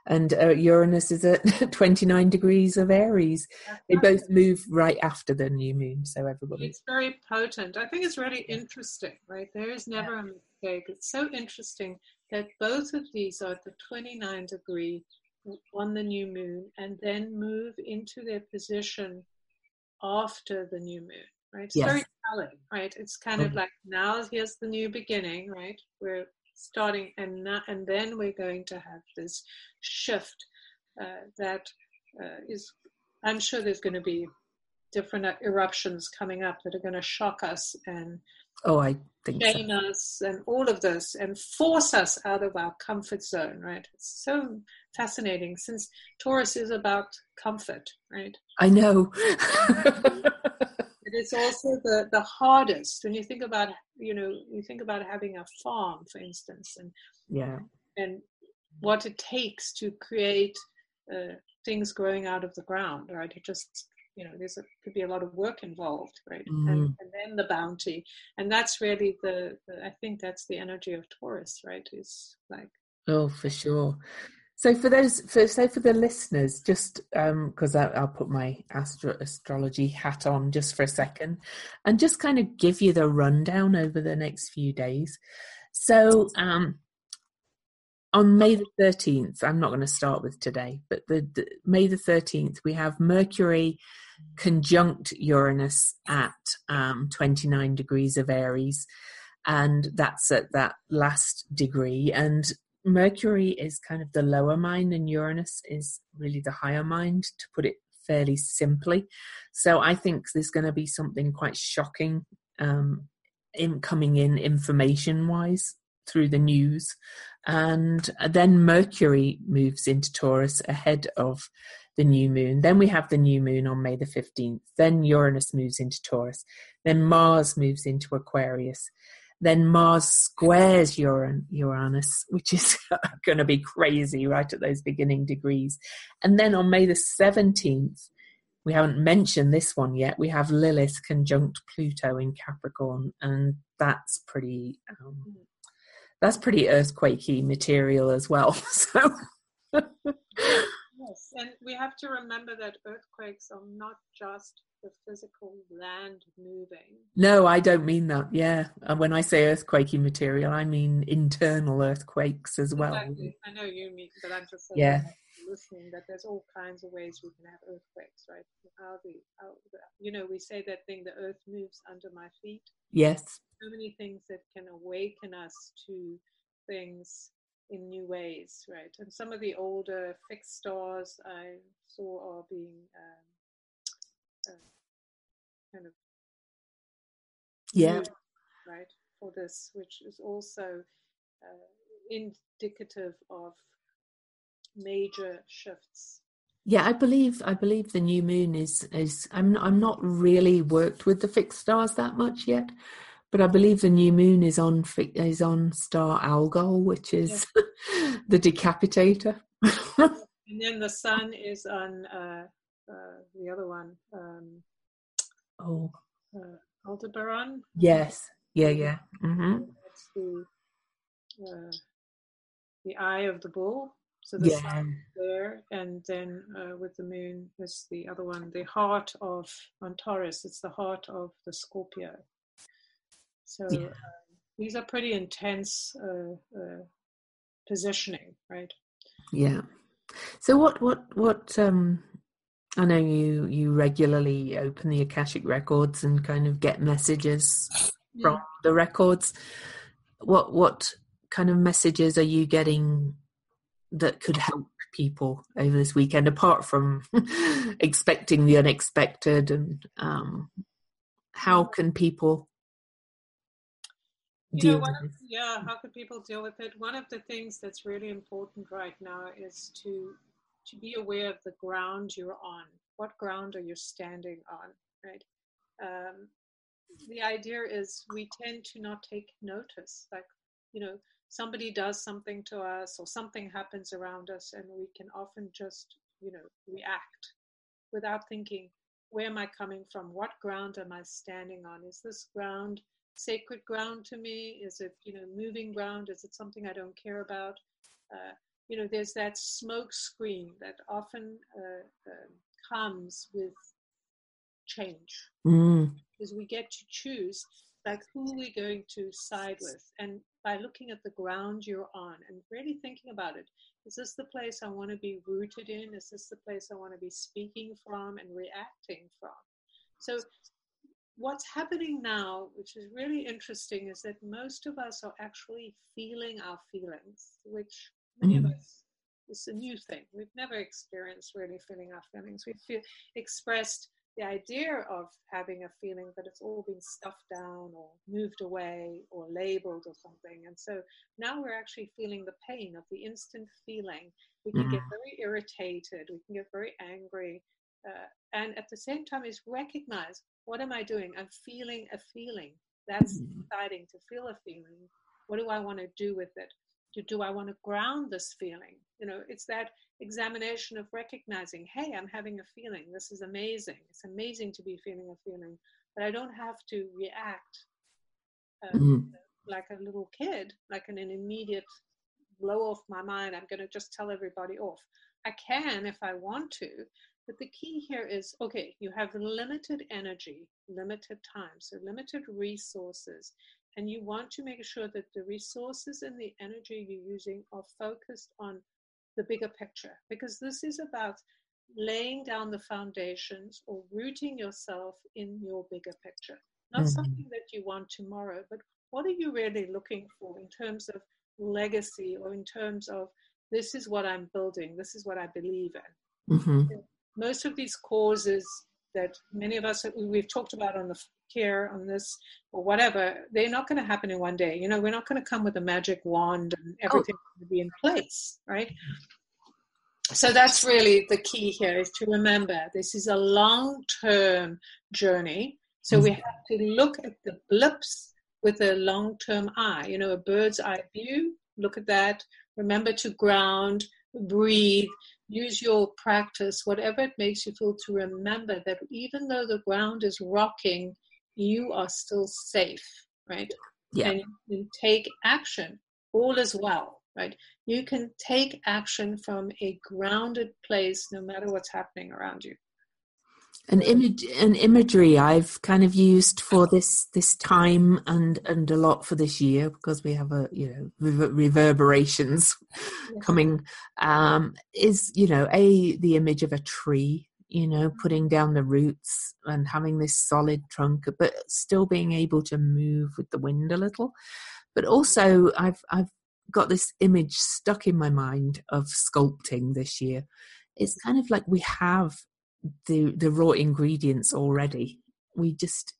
and uh, Uranus is at [LAUGHS] 29 degrees of Aries. They both move right after the new moon, so everybody. It's very potent. I think it's really interesting, right? There is never yeah. a mistake. It's so interesting that both of these are at the 29 degree on the new moon and then move into their position after the new moon, right? It's yes. very telling, right? It's kind of like now here's the new beginning, right? We're starting and not, and then we're going to have this shift uh, that uh, is i'm sure there's going to be different eruptions coming up that are going to shock us and oh i think shame so. us and all of this and force us out of our comfort zone right? It's so fascinating since taurus is about comfort right? I know. It is also the the hardest. When you think about you know you think about having a farm for instance and yeah. and what it takes to create uh, things growing out of the ground right? It just you know there's a, could be a lot of work involved right mm. and, and, then the bounty and that's really the, the i think that's the energy of taurus right is like oh for sure so for those, for so for the listeners, just um because I'll put my astro- astrology hat on just for a second, and just kind of give you the rundown over the next few days. So um, on May the thirteenth, I'm not going to start with today, but the, the May the thirteenth, we have Mercury conjunct Uranus at um, 29 degrees of Aries, and that's at that last degree. And Mercury is kind of the lower mind, and Uranus is really the higher mind, to put it fairly simply. So I think there's going to be something quite shocking um, in coming in information wise through the news. And then Mercury moves into Taurus ahead of the new moon. Then we have the new moon on May the 15th. Then Uranus moves into Taurus. Then Mars moves into Aquarius. Then Mars squares Uran- Uranus, which is [LAUGHS] going to be crazy right at those beginning degrees. And then on May the 17th, we haven't mentioned this one yet. We have Lilith conjunct Pluto in Capricorn, and that's pretty. Um, that's pretty earthquakey material as well. [LAUGHS] So yes, and we have to remember that earthquakes are not just the physical land moving. No, I don't mean that. Yeah, and when I say earthquakey material, I mean internal earthquakes as well. Exactly. I know you mean, but I'm just saying yeah. listening that there's all kinds of ways we can have earthquakes, right? How the, how the, you know, we say that thing, the earth moves under my feet. Yes. So many things that can awaken us to things in new ways, right? And some of the older fixed stars I saw are being um, uh, kind of yeah used, right for this, which is also uh, indicative of major shifts. Yeah, I believe I believe the new moon is is I'm I'm not really worked with the fixed stars that much yet, but I believe the new moon is on is on star Algol, which is yeah. [LAUGHS] the decapitator. [LAUGHS] and then the sun is on uh, uh, the other one. Um, oh, uh, Aldebaran. Yes. Yeah. Yeah. Mm-hmm. That's the uh, the eye of the bull. So the yeah. sun there, and then uh, with the moon is the other one, the heart of Antares. It's the heart of the Scorpio. So yeah. um, these are pretty intense uh, uh, positioning, right? Yeah. So what what what um I know you you regularly open the Akashic records and kind of get messages yeah. from the records. What what kind of messages are you getting that could help people over this weekend apart from [LAUGHS] expecting the unexpected and um, how can people you know, of, yeah how can people deal with it one of the things that's really important right now is to to be aware of the ground you're on. What ground are you standing on, right? Um, the idea is we tend to not take notice. Like, you know, somebody does something to us or something happens around us, and we can often just, you know, react without thinking, where am I coming from? What ground am I standing on? Is this ground sacred ground to me? Is it, you know, moving ground? Is it something I don't care about? Uh, you know, there's that smoke screen that often uh, uh, comes with change. Mm. Because we get to choose, like, who are we're going to side with. And by looking at the ground you're on and really thinking about it, is this the place I want to be rooted in? Is this the place I want to be speaking from and reacting from? So, what's happening now, which is really interesting, is that most of us are actually feeling our feelings, which Many mm. of us, it's a new thing. We've never experienced really feeling our feelings. We've feel, expressed the idea of having a feeling, that it's all been stuffed down or moved away or labeled or something. And so now we're actually feeling the pain of the instant feeling. We can mm. get very irritated, we can get very angry. Uh, and at the same time, is recognize what am I doing? I'm feeling a feeling. That's mm. deciding to feel a feeling. What do I want to do with it? Do, do I want to ground this feeling? You know, it's that examination of recognizing, hey, I'm having a feeling. This is amazing. It's amazing to be feeling a feeling, but I don't have to react um, mm-hmm. like a little kid, like in an immediate blow off my mind. I'm going to just tell everybody off. I can if I want to, but the key here is okay, you have limited energy, limited time, so limited resources and you want to make sure that the resources and the energy you're using are focused on the bigger picture because this is about laying down the foundations or rooting yourself in your bigger picture not mm-hmm. something that you want tomorrow but what are you really looking for in terms of legacy or in terms of this is what i'm building this is what i believe in mm-hmm. most of these causes that many of us we've talked about on the care on this or whatever they're not going to happen in one day you know we're not going to come with a magic wand and oh. everything oh. be in place right so that's really the key here is to remember this is a long term journey so mm-hmm. we have to look at the blips with a long term eye you know a bird's eye view look at that remember to ground breathe use your practice, whatever it makes you feel, to remember that even though the ground is rocking, you are still safe, right? Yeah. And you take action. all is well, right? You can take action from a grounded place no matter what's happening around you an image an imagery I've kind of used for this this time and and a lot for this year because we have a you know reverberations coming um is you know a the image of a tree you know putting down the roots and having this solid trunk but still being able to move with the wind a little but also I've I've got this image stuck in my mind of sculpting this year it's kind of like we have the the raw ingredients already. We just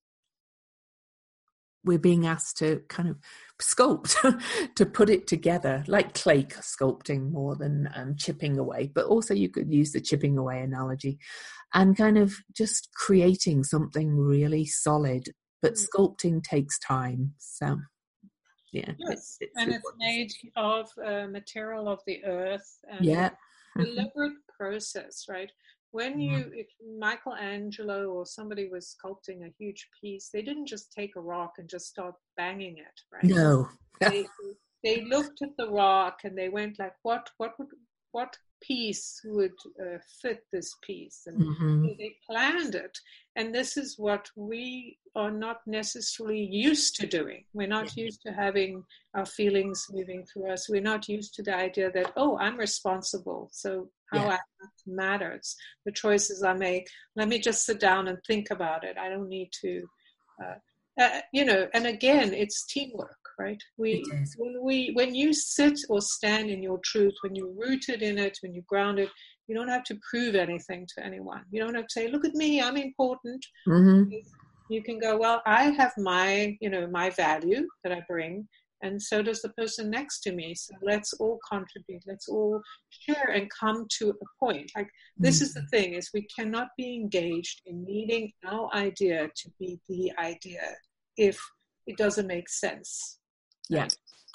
we're being asked to kind of sculpt [LAUGHS] to put it together like clay sculpting more than um, chipping away but also you could use the chipping away analogy and kind of just creating something really solid but mm. sculpting takes time so yeah yes it's, it's and it's made of uh, material of the earth and yeah deliberate process right when mm-hmm. you if michelangelo or somebody was sculpting a huge piece they didn't just take a rock and just start banging it right no they, they looked at the rock and they went like what what would what piece would uh, fit this piece and mm-hmm. they planned it. And this is what we are not necessarily used to doing. We're not used to having our feelings moving through us. We're not used to the idea that oh i'm responsible so how yeah. I act matters the choices i make. Let me just sit down and think about it. I don't need to uh, uh, you know and again it's teamwork right? We when we when you sit or stand in your truth when you're rooted in it when you're grounded you don't have to prove anything to anyone. You don't have to say look at me i'm important. Mm-hmm. you can go well i have my you know my value that i bring and so does the person next to me so let's all contribute let's all share and come to a point. Like this mm-hmm. is the thing is we cannot be engaged in needing our idea to be the idea if it doesn't make sense yeah.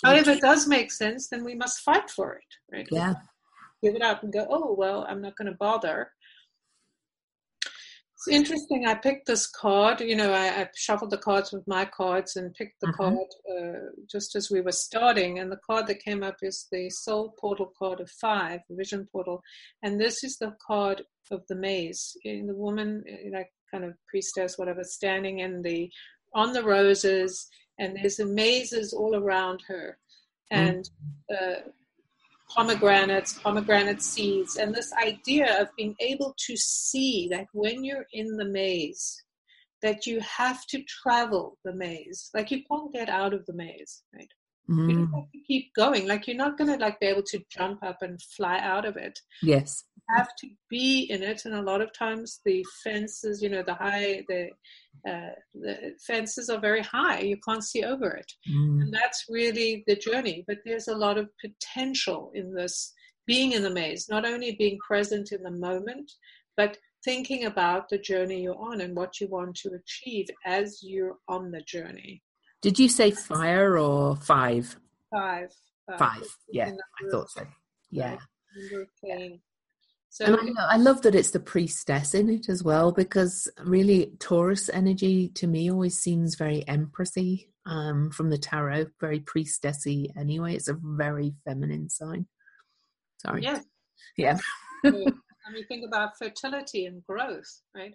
But if it does make sense, then we must fight for it, right? Yeah. Give it up and go, oh, well, I'm not going to bother. It's interesting. I picked this card. You know, I, I shuffled the cards with my cards and picked the mm-hmm. card uh, just as we were starting. And the card that came up is the Soul Portal card of five, the Vision Portal. And this is the card of the maze. In the woman, like kind of priestess, whatever, standing in the on the roses and there's mazes all around her and uh, pomegranates, pomegranate seeds, and this idea of being able to see that when you're in the maze, that you have to travel the maze. Like you can't get out of the maze, right? Mm. You have to keep going. Like you're not going to like be able to jump up and fly out of it. Yes, you have to be in it, and a lot of times the fences, you know, the high, the uh, the fences are very high. You can't see over it. Mm. And that's really the journey. But there's a lot of potential in this being in the maze, not only being present in the moment, but thinking about the journey you're on and what you want to achieve as you're on the journey. Did you say fire or five? Five. Five. five. Yeah, I thought so. Yeah. yeah. So and I, I, love that it's the priestess in it as well because really Taurus energy to me always seems very empressy um, from the tarot, very priestessy anyway. It's a very feminine sign. Sorry. Yeah. Yeah. [LAUGHS] and we think about fertility and growth, right?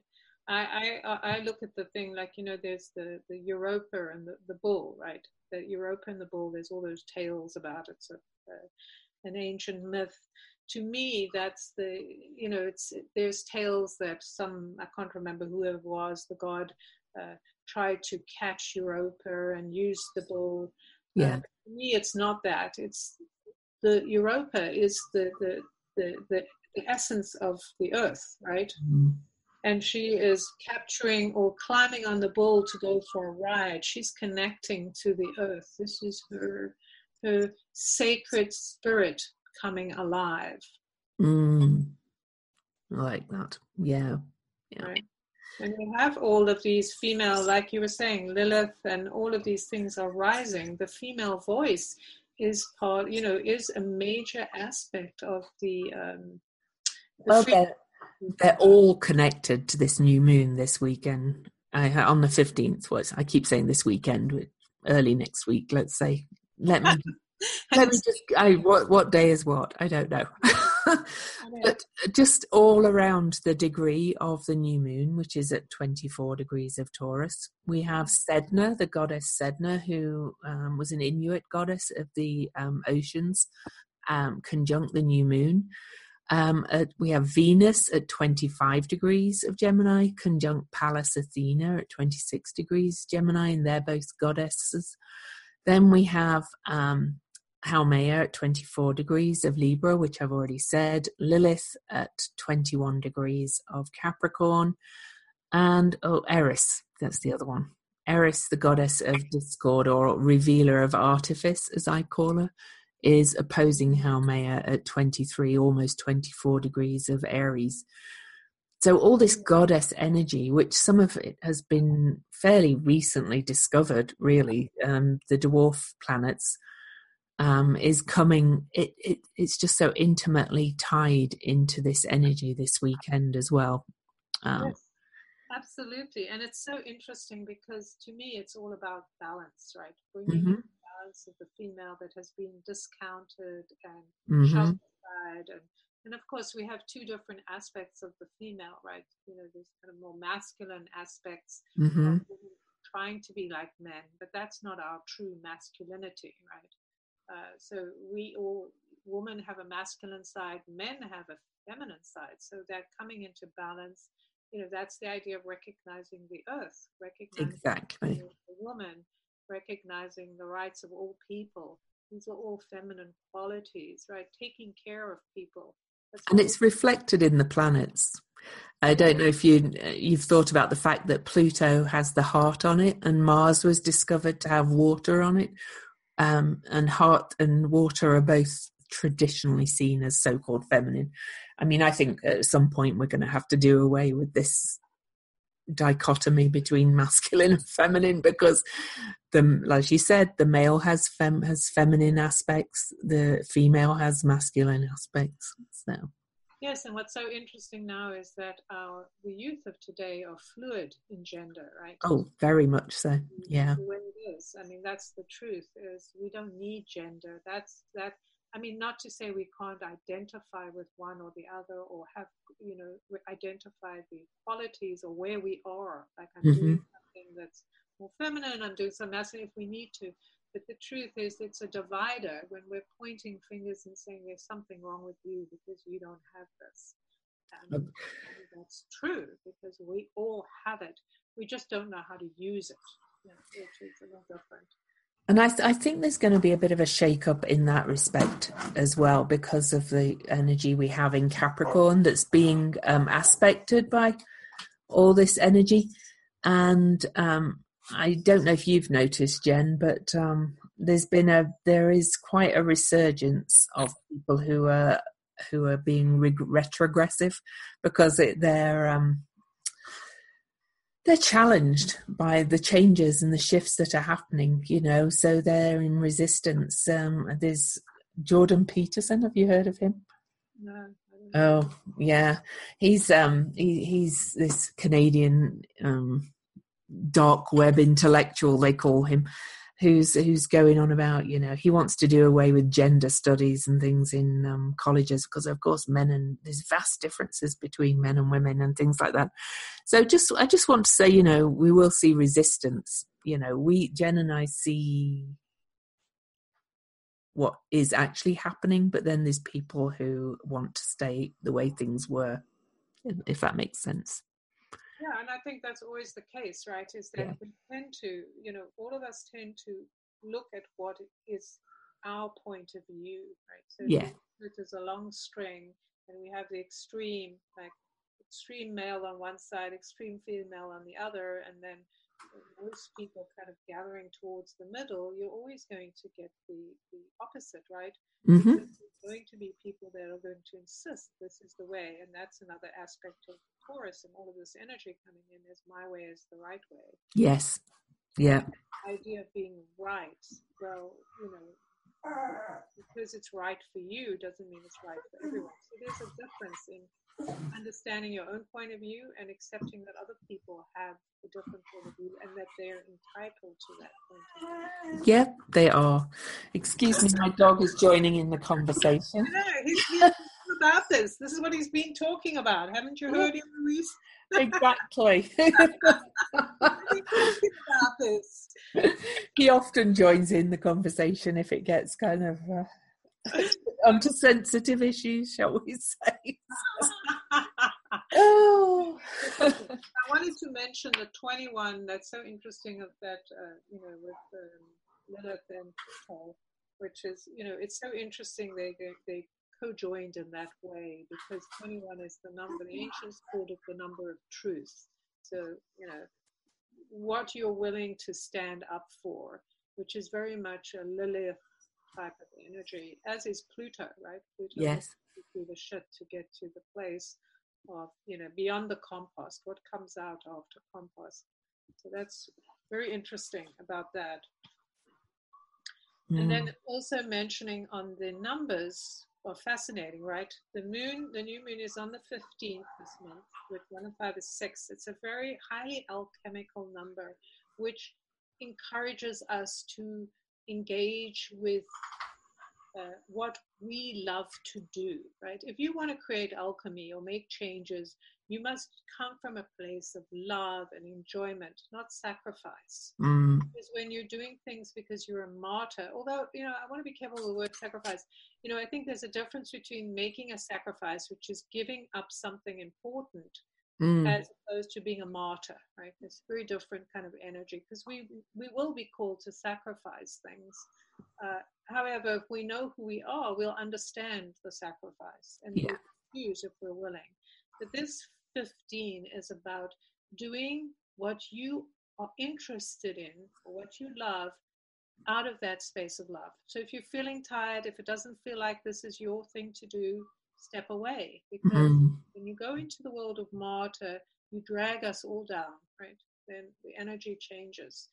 I, I I look at the thing like you know there's the the Europa and the, the bull, right? The Europa and the bull. There's all those tales about it. So, uh, an ancient myth to me that's the you know it's there's tales that some i can't remember whoever was the god uh, tried to catch europa and use the bull yeah uh, to me it's not that it's the europa is the the the, the, the essence of the earth right mm-hmm. And she is capturing or climbing on the bull to go for a ride she's connecting to the earth this is her her sacred spirit coming alive. Mm, I like that. Yeah. yeah. Right. And you have all of these female, like you were saying, Lilith, and all of these things are rising. The female voice is part, you know, is a major aspect of the. Um, the well, they're, they're all connected to this new moon this weekend. I, on the 15th was, I keep saying this weekend, early next week, let's say. Let me [LAUGHS] Let me just. I, what what day is what? I don't [LAUGHS] know. but just all around the degree of the new moon, which is at 24 degrees of Taurus, we have Sedna, the goddess Sedna, who um, was an Inuit goddess of the um, oceans, um, conjunct the new moon. Um, at, we have Venus at 25 degrees of Gemini, conjunct Pallas Athena at 26 degrees Gemini, and they're both goddesses. Then we have um, Haumea at 24 degrees of Libra, which I've already said, Lilith at 21 degrees of Capricorn, and oh, Eris, that's the other one. Eris, the goddess of discord or revealer of artifice, as I call her, is opposing Haumea at 23, almost 24 degrees of Aries. So, all this goddess energy, which some of it has been fairly recently discovered, really, um, the dwarf planets, um, is coming. It, it, it's just so intimately tied into this energy this weekend as well. Um, yes, absolutely, and it's so interesting because to me, it's all about balance, right? Bringing mm-hmm. Balance of the female that has been discounted and mm-hmm. and and of course, we have two different aspects of the female, right? You know, there's kind of more masculine aspects. Mm-hmm. Trying to be like men, but that's not our true masculinity, right? Uh, so we all women have a masculine side, men have a feminine side. So that coming into balance, you know, that's the idea of recognizing the earth, recognizing exactly the woman, recognizing the rights of all people. These are all feminine qualities, right? Taking care of people. That's and it's reflected in the planets. I don't know if you you've thought about the fact that Pluto has the heart on it, and Mars was discovered to have water on it, um, and heart and water are both traditionally seen as so-called feminine. I mean, I think at some point we're going to have to do away with this dichotomy between masculine and feminine because the like you said the male has fem has feminine aspects the female has masculine aspects so Yes, and what's so interesting now is that our the youth of today are fluid in gender, right? Oh, very much so. Mm, yeah. The way it is. I mean, that's the truth. Is we don't need gender. That's that. I mean, not to say we can't identify with one or the other, or have you know identify the qualities or where we are. Like I'm mm-hmm. doing something that's more feminine. I'm doing some masculine if we need to. But the truth is, it's a divider when we're pointing fingers and saying there's something wrong with you because you don't have this. And that's true because we all have it. We just don't know how to use it, yeah, which is a little different. And I, I, think there's going to be a bit of a shake up in that respect as well because of the energy we have in Capricorn that's being um, aspected by all this energy. And um, I don't know if you've noticed, Jen, but um, there's been a there is quite a resurgence of people who are who are being retrogressive because it, they're um, they're challenged by the changes and the shifts that are happening. You know, so they're in resistance. Um, there's Jordan Peterson. Have you heard of him? No. Oh yeah, he's um he, he's this Canadian um dark web intellectual they call him who's who's going on about you know he wants to do away with gender studies and things in um, colleges because of course men and there's vast differences between men and women and things like that. So just i just want to say you know we will see resistance. You know we jen and i see what is actually happening but then there's people who want to stay the way things were if that makes sense yeah, and I think that's always the case, right? Is that yeah. we tend to, you know, all of us tend to look at what is our point of view, right? So yeah. it is a long string, and we have the extreme, like extreme male on one side, extreme female on the other, and then most people kind of gathering towards the middle, you're always going to get the, the opposite, right? Mm-hmm. There's going to be people that are going to insist this is the way, and that's another aspect of Taurus and all of this energy coming in is my way is the right way. Yes. Yeah. The idea of being right. Well, you know, because it's right for you doesn't mean it's right for everyone. So there's a difference in understanding your own point of view and accepting that other people have a different point of view and that they're entitled to that point of view. Yep, they are. Excuse me, my dog is joining in the conversation. No, he's been about this. This is what he's been talking about. Haven't you heard him, Louise? Exactly. [LAUGHS] about this. He often joins in the conversation if it gets kind of uh, [LAUGHS] onto sensitive issues, shall we say? [LAUGHS] oh. I wanted to mention the 21 that's so interesting of that, uh, you know, with um, Lilith and Paul, which is, you know, it's so interesting they, they, they co-joined in that way because 21 is the number, the ancients called it the number of truth. So, you know, what you're willing to stand up for, which is very much a Lilith type of energy, as is Pluto, right? Pluto yes. through the shit to get to the place of, you know, beyond the compost, what comes out after compost. So that's very interesting about that. Mm. And then mm. also mentioning on the numbers, well, fascinating, right? The moon, the new moon is on the 15th this month, with one and five is six. It's a very highly alchemical number, which encourages us to engage with uh, what we love to do, right? If you want to create alchemy or make changes, you must come from a place of love and enjoyment, not sacrifice. Mm. Because when you're doing things because you're a martyr, although, you know, I want to be careful with the word sacrifice. You know, I think there's a difference between making a sacrifice, which is giving up something important, mm. as opposed to being a martyr, right? It's a very different kind of energy because we, we will be called to sacrifice things. Uh, however, if we know who we are, we'll understand the sacrifice and yeah. we'll choose if we're willing. But this 15 is about doing what you are interested in or what you love out of that space of love. So if you're feeling tired, if it doesn't feel like this is your thing to do, step away. Because mm-hmm. when you go into the world of martyr, you drag us all down, right? Then the energy changes.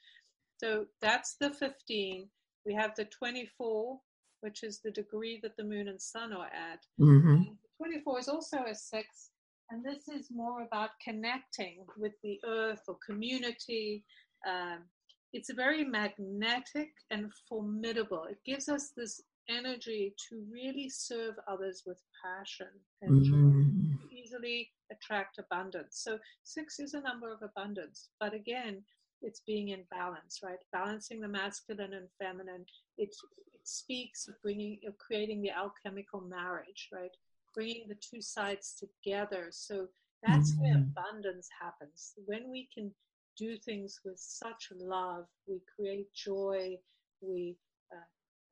So that's the 15. We have the 24, which is the degree that the moon and sun are at. Mm-hmm. 24 is also a six, and this is more about connecting with the earth or community. Um, it's very magnetic and formidable. It gives us this energy to really serve others with passion and mm-hmm. easily attract abundance. So six is a number of abundance, but again, it's being in balance, right? Balancing the masculine and feminine. It, it speaks of bringing, of creating the alchemical marriage, right? Bringing the two sides together. So that's mm-hmm. where abundance happens. When we can do things with such love, we create joy, we uh,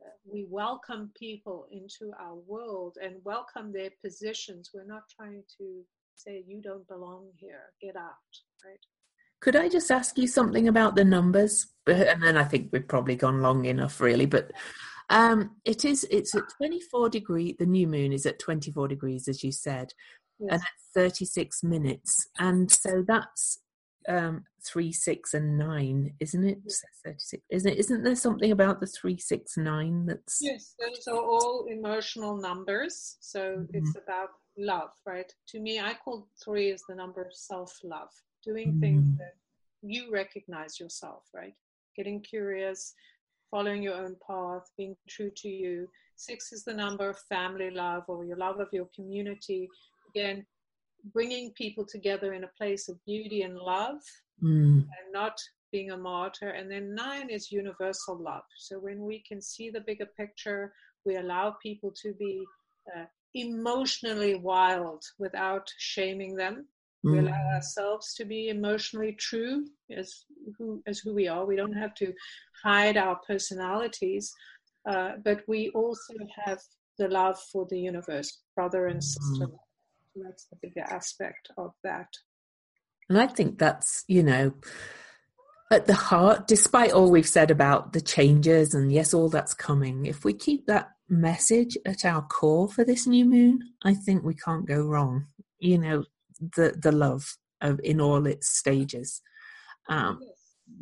uh, we welcome people into our world and welcome their positions. We're not trying to say you don't belong here, get out, right? Could I just ask you something about the numbers? And then I think we've probably gone long enough, really. But um, it is it's at 24 degree. The new moon is at 24 degrees, as you said, yes. and at 36 minutes. And so that's um, three, six, and nine, isn't it? Thirty-six, isn't it? Isn't there something about the three, six, nine that's? Yes, those are all emotional numbers. So mm-hmm. it's about love, right? To me, I call three is the number of self-love, doing mm-hmm. things that you recognize yourself, right? Getting curious, following your own path, being true to you. Six is the number of family love or your love of your community. Again, bringing people together in a place of beauty and love mm. and not being a martyr. And then nine is universal love. So when we can see the bigger picture, we allow people to be uh, emotionally wild without shaming them. Mm. We allow ourselves to be emotionally true as who as who we are. We don't have to hide our personalities, uh, but we also have the love for the universe, brother and sister. Mm that's the bigger aspect of that. And I think that's, you know, at the heart, despite all we've said about the changes and yes, all that's coming, if we keep that message at our core for this new moon, I think we can't go wrong. You know, the the love of in all its stages. Um.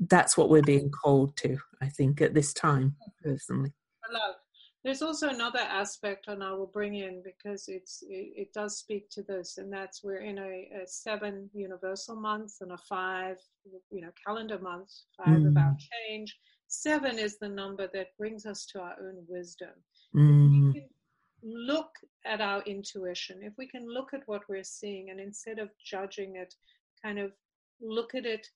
That's what we're being called to, I think, at this time, personally. Love. there's also another aspect, and I will bring in because it's it, it does speak to this, and that's we're in a, a, seven universal month and a five, you know, calendar month. Five mm. about change. Seven is the number that brings us to our own wisdom. Mm. Look at our intuition, if we can look at what we're seeing, and instead of judging it, kind of look at it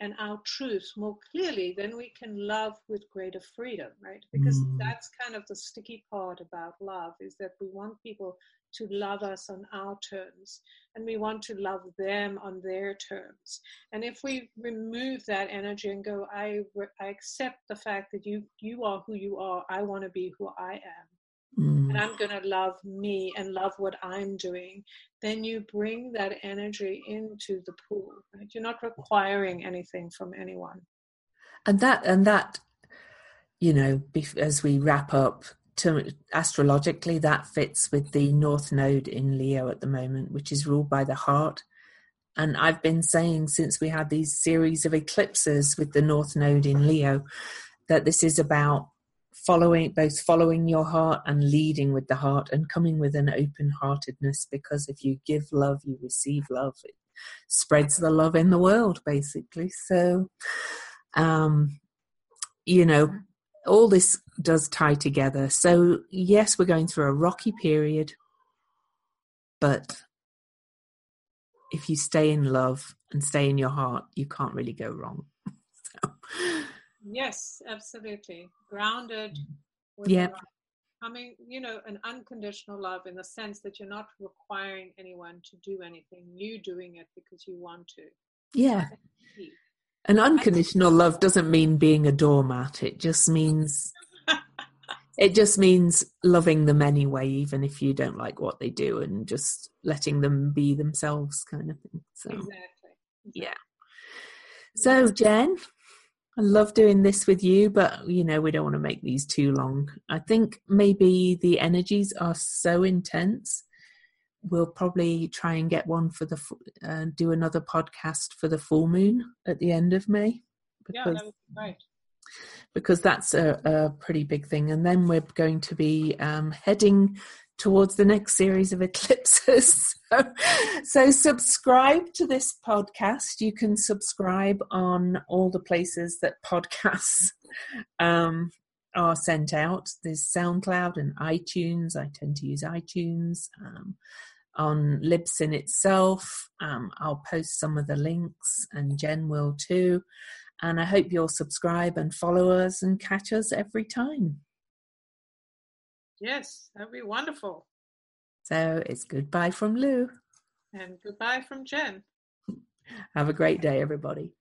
and our truth more clearly, then we can love with greater freedom, right? Because mm. that's kind of the sticky part about love is that we want people to love us on our terms and we want to love them on their terms. And if we remove that energy and go, I, I accept the fact that you, you are who you are, I want to be who I am mm. And I'm going to love me and love what I'm doing, then you bring that energy into the pool. Right? You're not requiring anything from anyone. And that, and that, you know, as we wrap up, to astrologically, that fits with the North Node in Leo at the moment, which is ruled by the heart. And I've been saying since we had these series of eclipses with the North Node in Leo that this is about following both following your heart and leading with the heart and coming with an open heartedness because if you give love you receive love. It spreads the love in the world basically. So um you know all this does tie together. So yes we're going through a rocky period but if you stay in love and stay in your heart you can't really go wrong Yes, absolutely. Grounded. Mm-hmm. Yeah. Coming, you know, an unconditional love in the sense that you're not requiring anyone to do anything. You doing it because you want to. Yeah. An unconditional love doesn't mean being a doormat. It just means [LAUGHS] it just means loving them anyway, even if you don't like what they do, and just letting them be themselves, kind of thing. So, exactly. yeah. So, Jen, I love doing this with you, but you know, we don't want to make these too long. I think maybe the energies are so intense. We'll probably try and get one for the uh, do another podcast for the full moon at the end of May. Because, yeah, that would be great. Because that's a, a pretty big thing, and then we're going to be um, heading towards the next series of eclipses. [LAUGHS] so, so, subscribe to this podcast. You can subscribe on all the places that podcasts um, are sent out. There's SoundCloud and iTunes. I tend to use iTunes. Um, on Libsyn itself, um, I'll post some of the links, and Jen will too. And I hope you'll subscribe and follow us and catch us every time. Yes, that'd be wonderful. So it's goodbye from Lou. And goodbye from Jen. [LAUGHS] Have a great day, everybody.